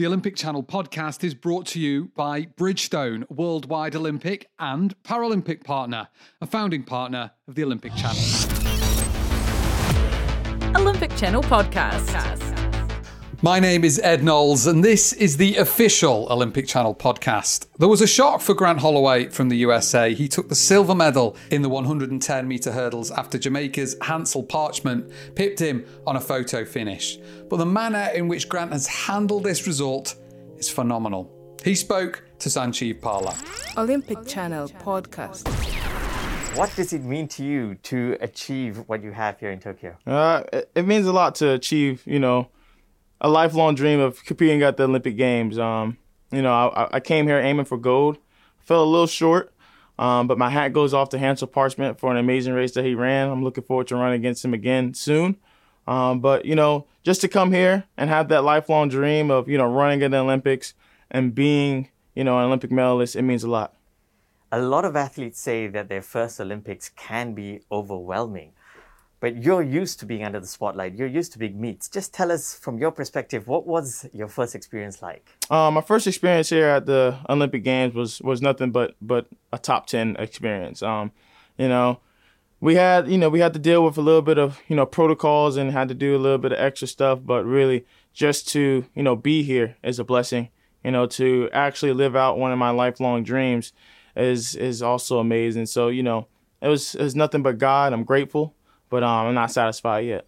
The Olympic Channel podcast is brought to you by Bridgestone, worldwide Olympic and Paralympic partner, a founding partner of the Olympic Channel. Olympic Channel podcast. My name is Ed Knowles, and this is the official Olympic Channel podcast. There was a shock for Grant Holloway from the USA. He took the silver medal in the 110 metre hurdles after Jamaica's Hansel Parchment pipped him on a photo finish. But the manner in which Grant has handled this result is phenomenal. He spoke to Sanjeev Parla. Olympic Channel podcast. What does it mean to you to achieve what you have here in Tokyo? Uh, it, it means a lot to achieve, you know, a lifelong dream of competing at the Olympic Games. Um, you know, I, I, came here aiming for gold. Fell a little short, um, but my hat goes off to Hansel Parchment for an amazing race that he ran. I'm looking forward to running against him again soon. Um, but you know, just to come here and have that lifelong dream of you know running in the Olympics and being you know an Olympic medalist, it means a lot. A lot of athletes say that their first Olympics can be overwhelming but you're used to being under the spotlight. You're used to big meets. Just tell us from your perspective, what was your first experience like? Um, my first experience here at the Olympic Games was was nothing but but a top ten experience. Um, you know, we had you know we had to deal with a little bit of you know protocols and had to do a little bit of extra stuff, but really just to you know be here is a blessing. You know, to actually live out one of my lifelong dreams is is also amazing. So you know, it was it was nothing but God. I'm grateful but um, I'm not satisfied yet.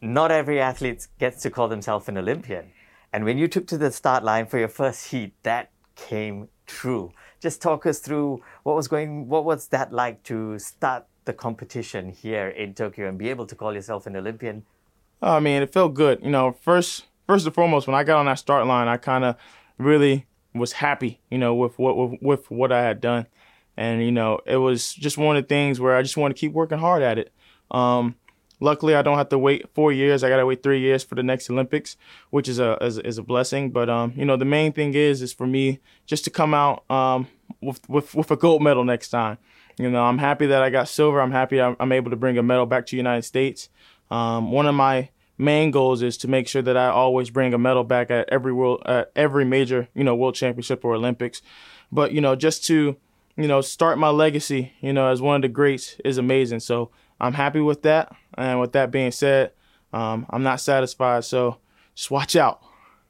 Not every athlete gets to call themselves an Olympian. And when you took to the start line for your first heat, that came true. Just talk us through what was going what was that like to start the competition here in Tokyo and be able to call yourself an Olympian? I mean, it felt good. You know, first first and foremost, when I got on that start line, I kind of really was happy, you know, with what with, with what I had done. And, you know, it was just one of the things where I just want to keep working hard at it. Um, luckily, I don't have to wait four years. I got to wait three years for the next Olympics, which is a, is, is a blessing. But, um, you know, the main thing is, is for me just to come out um, with, with, with a gold medal next time. You know, I'm happy that I got silver. I'm happy I'm, I'm able to bring a medal back to the United States. Um, one of my main goals is to make sure that I always bring a medal back at every world, at every major, you know, world championship or Olympics. But, you know, just to, you know, start my legacy, you know, as one of the greats is amazing. So I'm happy with that. And with that being said, um, I'm not satisfied. So just watch out.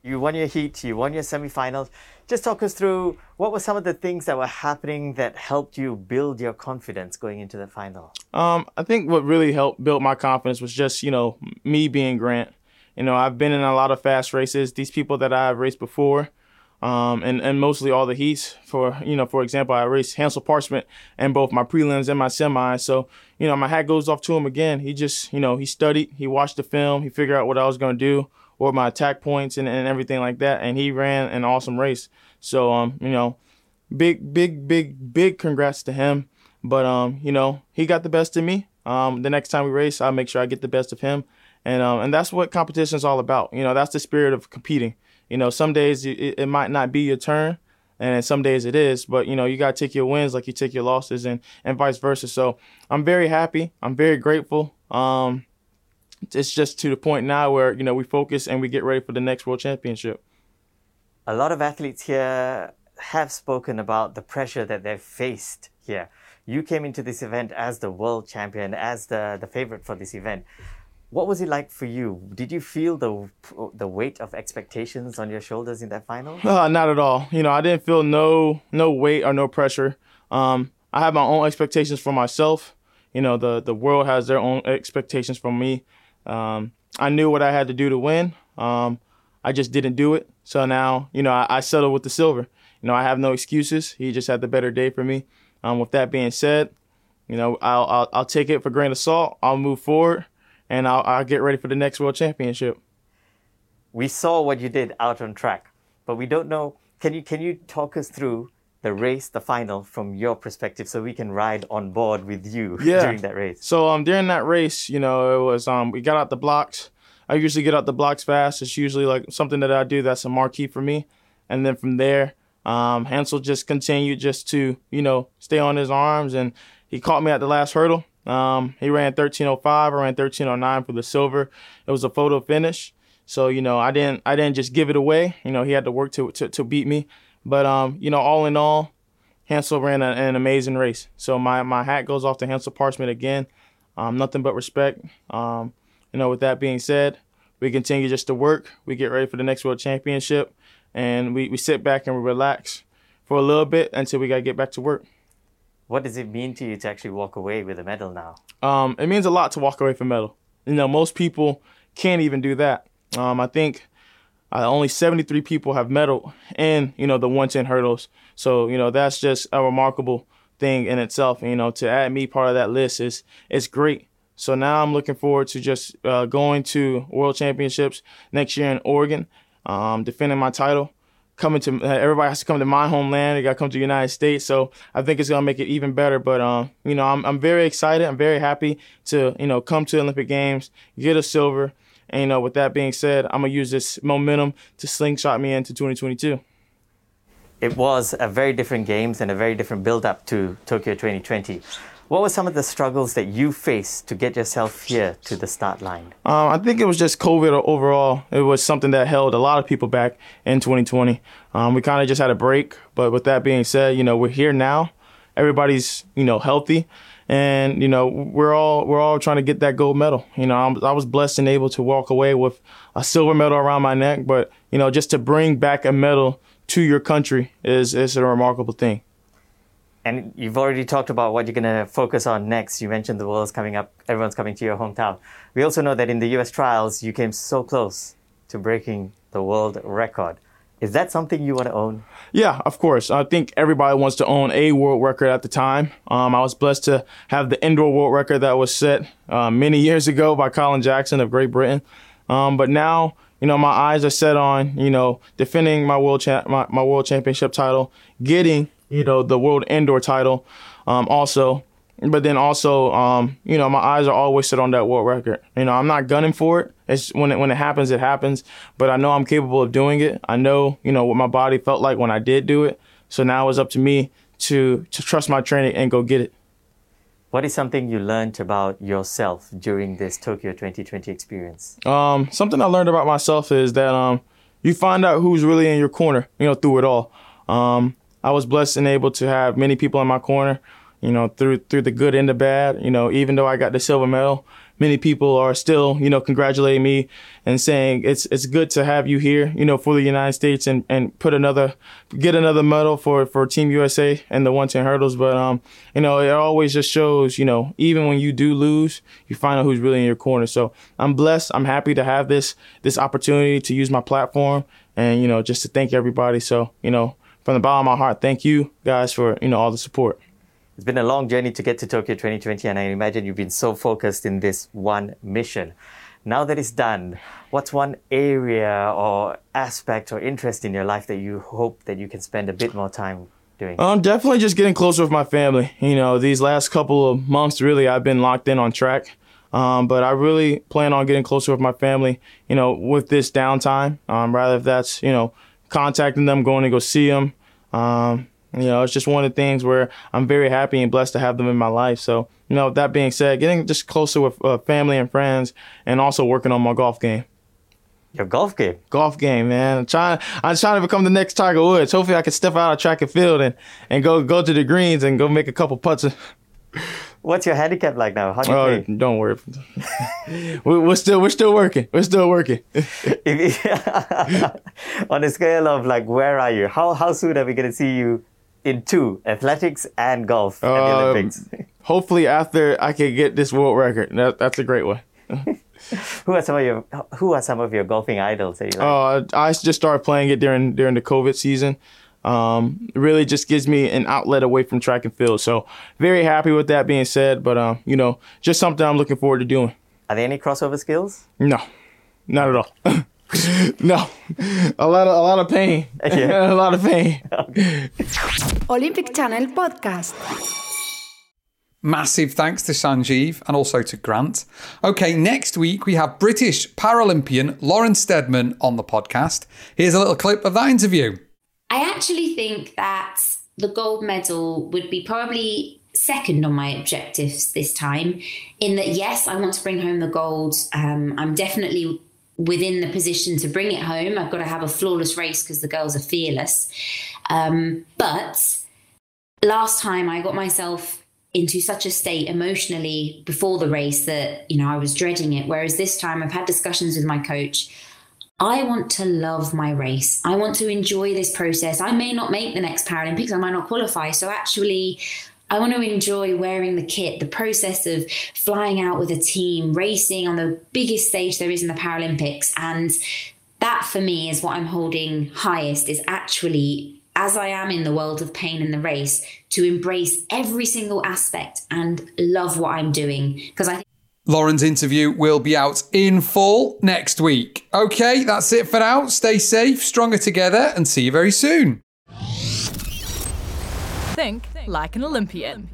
You won your heat, you won your semifinals. Just talk us through what were some of the things that were happening that helped you build your confidence going into the final? Um, I think what really helped build my confidence was just, you know, me being Grant. You know, I've been in a lot of fast races. These people that I've raced before, um, and, and mostly all the heats. For you know, for example, I raced Hansel Parchment and both my prelims and my semis. So you know, my hat goes off to him again. He just you know he studied, he watched the film, he figured out what I was going to do, or my attack points and, and everything like that, and he ran an awesome race. So um, you know, big big big big congrats to him. But um, you know, he got the best of me. Um, the next time we race, I'll make sure I get the best of him. And um, and that's what competition is all about. You know, that's the spirit of competing. You know, some days it, it might not be your turn, and some days it is. But you know, you gotta take your wins like you take your losses, and and vice versa. So I'm very happy. I'm very grateful. Um, it's just to the point now where you know we focus and we get ready for the next world championship. A lot of athletes here have spoken about the pressure that they've faced here. You came into this event as the world champion, as the, the favorite for this event. What was it like for you? Did you feel the the weight of expectations on your shoulders in that final? Uh, not at all. You know, I didn't feel no no weight or no pressure. Um, I have my own expectations for myself. You know, the the world has their own expectations for me. Um, I knew what I had to do to win. Um, I just didn't do it. So now, you know, I, I settled with the silver. You know, I have no excuses. He just had the better day for me. Um, with that being said, you know, I'll, I'll, I'll take it for grain of salt. I'll move forward and I'll, I'll get ready for the next world championship. We saw what you did out on track, but we don't know. Can you can you talk us through the race, the final, from your perspective, so we can ride on board with you yeah. during that race? So um, during that race, you know, it was um, we got out the blocks. I usually get out the blocks fast. It's usually like something that I do that's a marquee for me, and then from there, um, Hansel just continued just to you know stay on his arms, and he caught me at the last hurdle. Um, he ran 13:05. I ran 13:09 for the silver. It was a photo finish. So you know, I didn't I didn't just give it away. You know, he had to work to to, to beat me. But um, you know, all in all, Hansel ran a, an amazing race. So my my hat goes off to Hansel Parchment again. Um, nothing but respect. Um, you know, with that being said, we continue just to work. We get ready for the next world championship, and we, we sit back and we relax for a little bit until we got to get back to work. What does it mean to you to actually walk away with a medal now? Um, it means a lot to walk away from medal. You know, most people can't even do that. Um, I think uh, only 73 people have medal in you know the 110 hurdles. So you know that's just a remarkable thing in itself. And, you know, to add me part of that list is it's great. So now I'm looking forward to just uh, going to World Championships next year in Oregon, um, defending my title. Coming to uh, everybody has to come to my homeland. They got to come to the United States. So I think it's gonna make it even better. But um, you know, I'm I'm very excited. I'm very happy to you know come to Olympic Games, get a silver, and you know, with that being said, I'm gonna use this momentum to slingshot me into 2022 it was a very different games and a very different build up to Tokyo 2020. What were some of the struggles that you faced to get yourself here to the start line? Um, I think it was just COVID overall. It was something that held a lot of people back in 2020. Um, we kind of just had a break, but with that being said, you know we're here now. Everybody's you know healthy, and you know we're all we're all trying to get that gold medal. You know I'm, I was blessed and able to walk away with a silver medal around my neck, but you know just to bring back a medal to your country is is a remarkable thing. And you've already talked about what you're going to focus on next. You mentioned the World's coming up, everyone's coming to your hometown. We also know that in the US trials, you came so close to breaking the world record. Is that something you want to own? Yeah, of course. I think everybody wants to own a world record at the time. Um, I was blessed to have the indoor world record that was set uh, many years ago by Colin Jackson of Great Britain. Um, but now you know, my eyes are set on, you know, defending my world cha- my, my world championship title, getting, you know, the world indoor title, um, also. But then also, um, you know, my eyes are always set on that world record. You know, I'm not gunning for it. It's when it when it happens, it happens. But I know I'm capable of doing it. I know, you know, what my body felt like when I did do it. So now it's up to me to to trust my training and go get it. What is something you learned about yourself during this Tokyo 2020 experience? Um, something I learned about myself is that um, you find out who's really in your corner, you know, through it all. Um, I was blessed and able to have many people in my corner, you know, through through the good and the bad. You know, even though I got the silver medal, many people are still, you know, congratulating me and saying it's it's good to have you here, you know, for the United States and, and put another get another medal for, for Team USA and the 110 hurdles. But um, you know, it always just shows, you know, even when you do lose, you find out who's really in your corner. So I'm blessed. I'm happy to have this this opportunity to use my platform and you know just to thank everybody. So you know, from the bottom of my heart, thank you guys for you know all the support. It's been a long journey to get to Tokyo 2020, and I imagine you've been so focused in this one mission. Now that it's done, what's one area or aspect or interest in your life that you hope that you can spend a bit more time doing? I'm um, definitely just getting closer with my family. You know, these last couple of months, really, I've been locked in on track. Um, but I really plan on getting closer with my family, you know, with this downtime. Um, rather if that's, you know, contacting them, going to go see them, um, you know, it's just one of the things where I'm very happy and blessed to have them in my life. So, you know, that being said, getting just closer with uh, family and friends, and also working on my golf game. Your golf game. Golf game, man. I'm trying. I'm trying to become the next Tiger Woods. Hopefully, I can step out of track and field and, and go go to the greens and go make a couple putts. What's your handicap like now? How do you oh, play? don't worry. we're still we're still working. We're still working. on a scale of like, where are you? How how soon are we going to see you in two athletics and golf at the um, Olympics. hopefully, after I can get this world record, that, that's a great one. who are some of your Who are some of your golfing idols that you like? Uh, I just started playing it during during the COVID season. Um, really just gives me an outlet away from track and field. So very happy with that being said. But um, you know, just something I'm looking forward to doing. Are there any crossover skills? No, not at all. no, a lot of a lot of pain. Yeah. a lot of pain. Olympic Channel podcast. Massive thanks to Sanjeev and also to Grant. Okay, next week we have British Paralympian Lauren Steadman on the podcast. Here's a little clip of that interview. I actually think that the gold medal would be probably second on my objectives this time. In that, yes, I want to bring home the gold. Um, I'm definitely within the position to bring it home. I've got to have a flawless race because the girls are fearless. Um, but last time I got myself into such a state emotionally before the race that, you know, I was dreading it. Whereas this time I've had discussions with my coach. I want to love my race. I want to enjoy this process. I may not make the next Paralympics, I might not qualify. So actually, I want to enjoy wearing the kit, the process of flying out with a team, racing on the biggest stage there is in the Paralympics. And that for me is what I'm holding highest is actually as I am in the world of pain in the race, to embrace every single aspect and love what I'm doing. Because I think Lauren's interview will be out in full next week. Okay, that's it for now. Stay safe, stronger together, and see you very soon. Think like an Olympian.